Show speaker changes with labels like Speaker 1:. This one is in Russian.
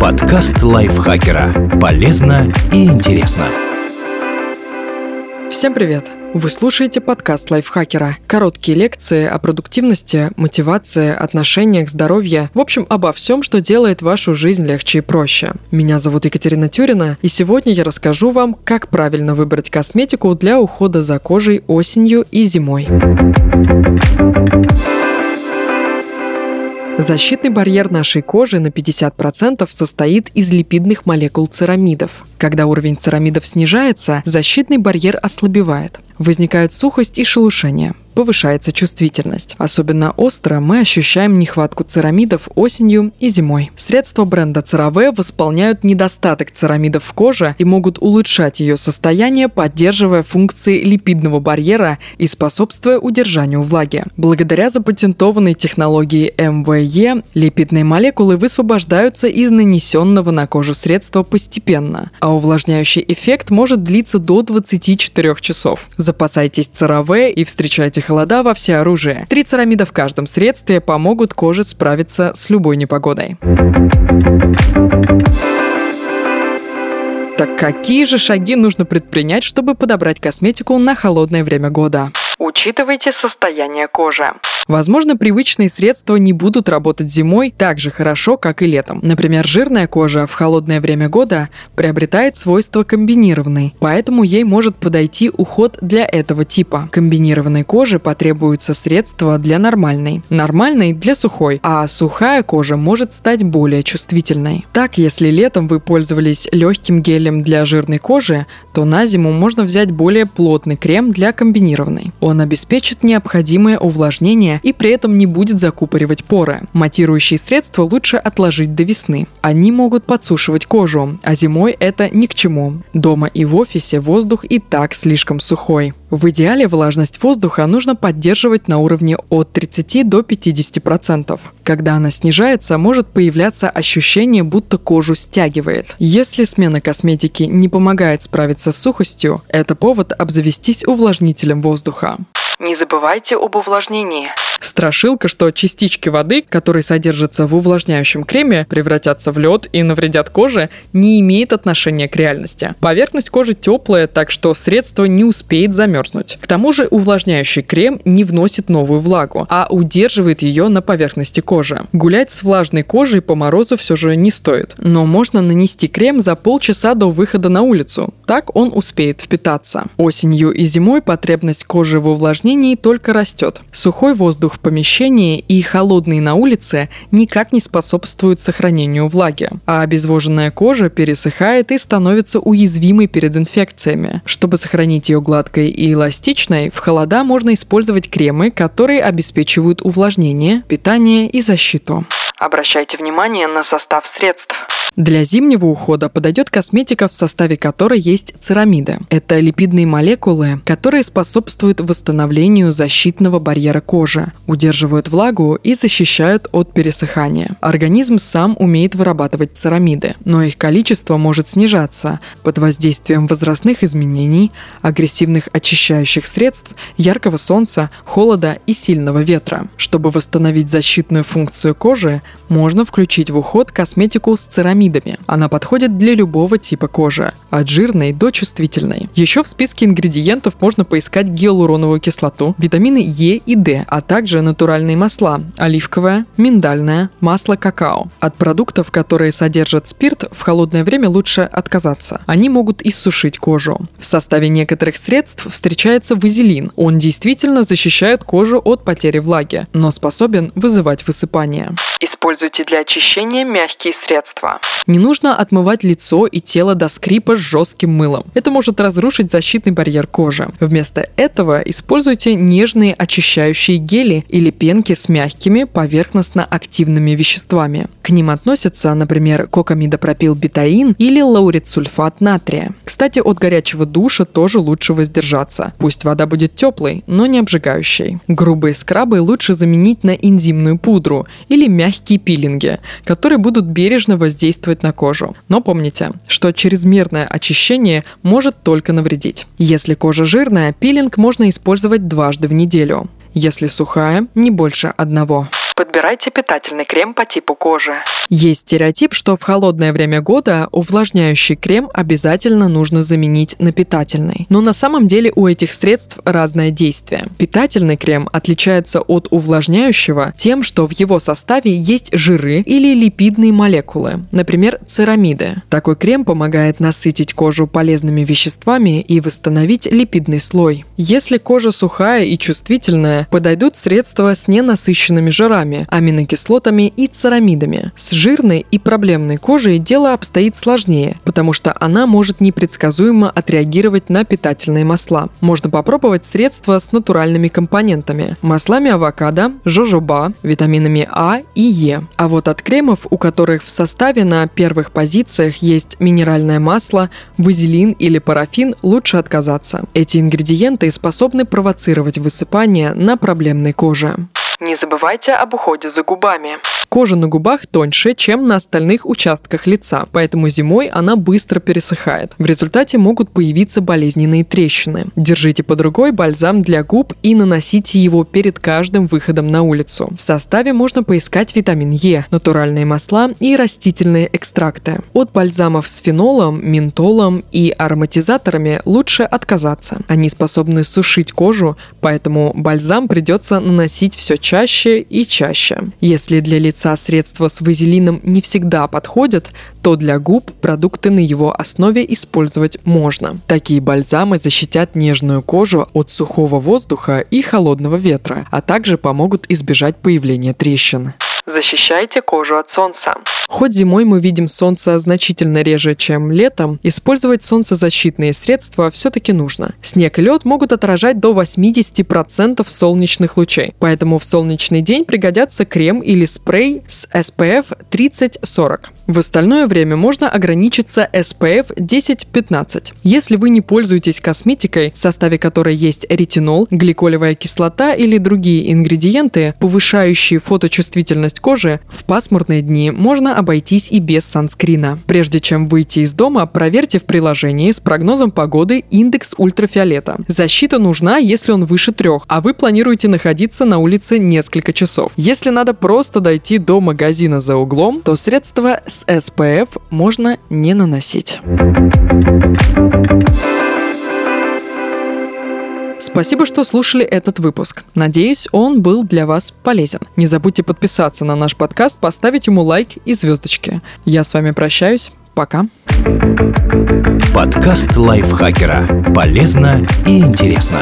Speaker 1: Подкаст лайфхакера. Полезно и интересно.
Speaker 2: Всем привет! Вы слушаете подкаст лайфхакера. Короткие лекции о продуктивности, мотивации, отношениях, здоровье. В общем, обо всем, что делает вашу жизнь легче и проще. Меня зовут Екатерина Тюрина, и сегодня я расскажу вам, как правильно выбрать косметику для ухода за кожей осенью и зимой. Защитный барьер нашей кожи на 50% состоит из липидных молекул церамидов. Когда уровень церамидов снижается, защитный барьер ослабевает. Возникают сухость и шелушение повышается чувствительность. Особенно остро мы ощущаем нехватку церамидов осенью и зимой. Средства бренда CeraVe восполняют недостаток церамидов в коже и могут улучшать ее состояние, поддерживая функции липидного барьера и способствуя удержанию влаги. Благодаря запатентованной технологии МВЕ липидные молекулы высвобождаются из нанесенного на кожу средства постепенно, а увлажняющий эффект может длиться до 24 часов. Запасайтесь CeraVe и встречайте холода во все оружие. Три церамида в каждом средстве помогут коже справиться с любой непогодой. Так какие же шаги нужно предпринять, чтобы подобрать косметику на холодное время года? Учитывайте состояние кожи. Возможно, привычные средства не будут работать зимой так же хорошо, как и летом. Например, жирная кожа в холодное время года приобретает свойства комбинированной, поэтому ей может подойти уход для этого типа. Комбинированной коже потребуются средства для нормальной, нормальной для сухой, а сухая кожа может стать более чувствительной. Так, если летом вы пользовались легким гелем для жирной кожи, то на зиму можно взять более плотный крем для комбинированной. Он обеспечит необходимое увлажнение и при этом не будет закупоривать поры. Матирующие средства лучше отложить до весны. Они могут подсушивать кожу, а зимой это ни к чему. Дома и в офисе воздух и так слишком сухой. В идеале влажность воздуха нужно поддерживать на уровне от 30 до 50%. Когда она снижается, может появляться ощущение, будто кожу стягивает. Если смена косметики не помогает справиться с сухостью, это повод обзавестись увлажнителем воздуха. Не забывайте об увлажнении. Страшилка, что частички воды, которые содержатся в увлажняющем креме, превратятся в лед и навредят коже, не имеет отношения к реальности. Поверхность кожи теплая, так что средство не успеет замерзнуть. К тому же увлажняющий крем не вносит новую влагу, а удерживает ее на поверхности кожи. Гулять с влажной кожей по морозу все же не стоит, но можно нанести крем за полчаса до выхода на улицу. Так он успеет впитаться. Осенью и зимой потребность кожи в увлажнении только растет. Сухой воздух в помещении и холодный на улице никак не способствуют сохранению влаги, а обезвоженная кожа пересыхает и становится уязвимой перед инфекциями. Чтобы сохранить ее гладкой и эластичной, в холода можно использовать кремы, которые обеспечивают увлажнение, питание и защиту. Обращайте внимание на состав средств. Для зимнего ухода подойдет косметика, в составе которой есть церамиды. Это липидные молекулы, которые способствуют восстановлению защитного барьера кожи, удерживают влагу и защищают от пересыхания. Организм сам умеет вырабатывать церамиды, но их количество может снижаться под воздействием возрастных изменений, агрессивных очищающих средств, яркого солнца, холода и сильного ветра. Чтобы восстановить защитную функцию кожи, можно включить в уход косметику с церамидами. Она подходит для любого типа кожи, от жирной до чувствительной. Еще в списке ингредиентов можно поискать гиалуроновую кислоту, витамины Е и D, а также натуральные масла – оливковое, миндальное, масло какао. От продуктов, которые содержат спирт, в холодное время лучше отказаться. Они могут иссушить кожу. В составе некоторых средств встречается вазелин. Он действительно защищает кожу от потери влаги, но способен вызывать высыпание. Используйте для очищения мягкие средства. Не нужно отмывать лицо и тело до скрипа с жестким мылом. Это может разрушить защитный барьер кожи. Вместо этого используйте нежные очищающие гели или пенки с мягкими поверхностно-активными веществами. К ним относятся, например, кокамидопропилбетаин или лаурицульфат натрия. Кстати, от горячего душа тоже лучше воздержаться. Пусть вода будет теплой, но не обжигающей. Грубые скрабы лучше заменить на энзимную пудру или мягкие пилинги, которые будут бережно воздействовать на кожу. Но помните, что чрезмерное очищение может только навредить. Если кожа жирная, пилинг можно использовать дважды в неделю. Если сухая, не больше одного. Подбирайте питательный крем по типу кожи. Есть стереотип, что в холодное время года увлажняющий крем обязательно нужно заменить на питательный. Но на самом деле у этих средств разное действие. Питательный крем отличается от увлажняющего тем, что в его составе есть жиры или липидные молекулы, например, церамиды. Такой крем помогает насытить кожу полезными веществами и восстановить липидный слой. Если кожа сухая и чувствительная, подойдут средства с ненасыщенными жирами, аминокислотами и церамидами. С жирной и проблемной кожей дело обстоит сложнее, потому что она может непредсказуемо отреагировать на питательные масла. Можно попробовать средства с натуральными компонентами – маслами авокадо, жожоба, витаминами А и Е. А вот от кремов, у которых в составе на первых позициях есть минеральное масло, вазелин или парафин, лучше отказаться. Эти ингредиенты способны провоцировать высыпание на проблемной коже. Не забывайте об уходе за губами. Кожа на губах тоньше, чем на остальных участках лица, поэтому зимой она быстро пересыхает. В результате могут появиться болезненные трещины. Держите под рукой бальзам для губ и наносите его перед каждым выходом на улицу. В составе можно поискать витамин Е, натуральные масла и растительные экстракты. От бальзамов с фенолом, ментолом и ароматизаторами лучше отказаться. Они способны сушить кожу, поэтому бальзам придется наносить все чаще и чаще. Если для лица средства с вазелином не всегда подходят, то для губ продукты на его основе использовать можно. Такие бальзамы защитят нежную кожу от сухого воздуха и холодного ветра, а также помогут избежать появления трещин. Защищайте кожу от солнца. Хоть зимой мы видим солнце значительно реже, чем летом, использовать солнцезащитные средства все-таки нужно. Снег и лед могут отражать до 80% солнечных лучей, поэтому в солнечный день пригодятся крем или спрей с SPF 30-40. В остальное время можно ограничиться SPF 10-15. Если вы не пользуетесь косметикой, в составе которой есть ретинол, гликолевая кислота или другие ингредиенты, повышающие фоточувствительность кожи, в пасмурные дни можно обойтись и без санскрина. Прежде чем выйти из дома, проверьте в приложении с прогнозом погоды индекс ультрафиолета. Защита нужна, если он выше трех, а вы планируете находиться на улице несколько часов. Если надо просто дойти до магазина за углом, то средства с SPF можно не наносить. Спасибо, что слушали этот выпуск. Надеюсь, он был для вас полезен. Не забудьте подписаться на наш подкаст, поставить ему лайк и звездочки. Я с вами прощаюсь. Пока.
Speaker 1: Подкаст лайфхакера. Полезно и интересно.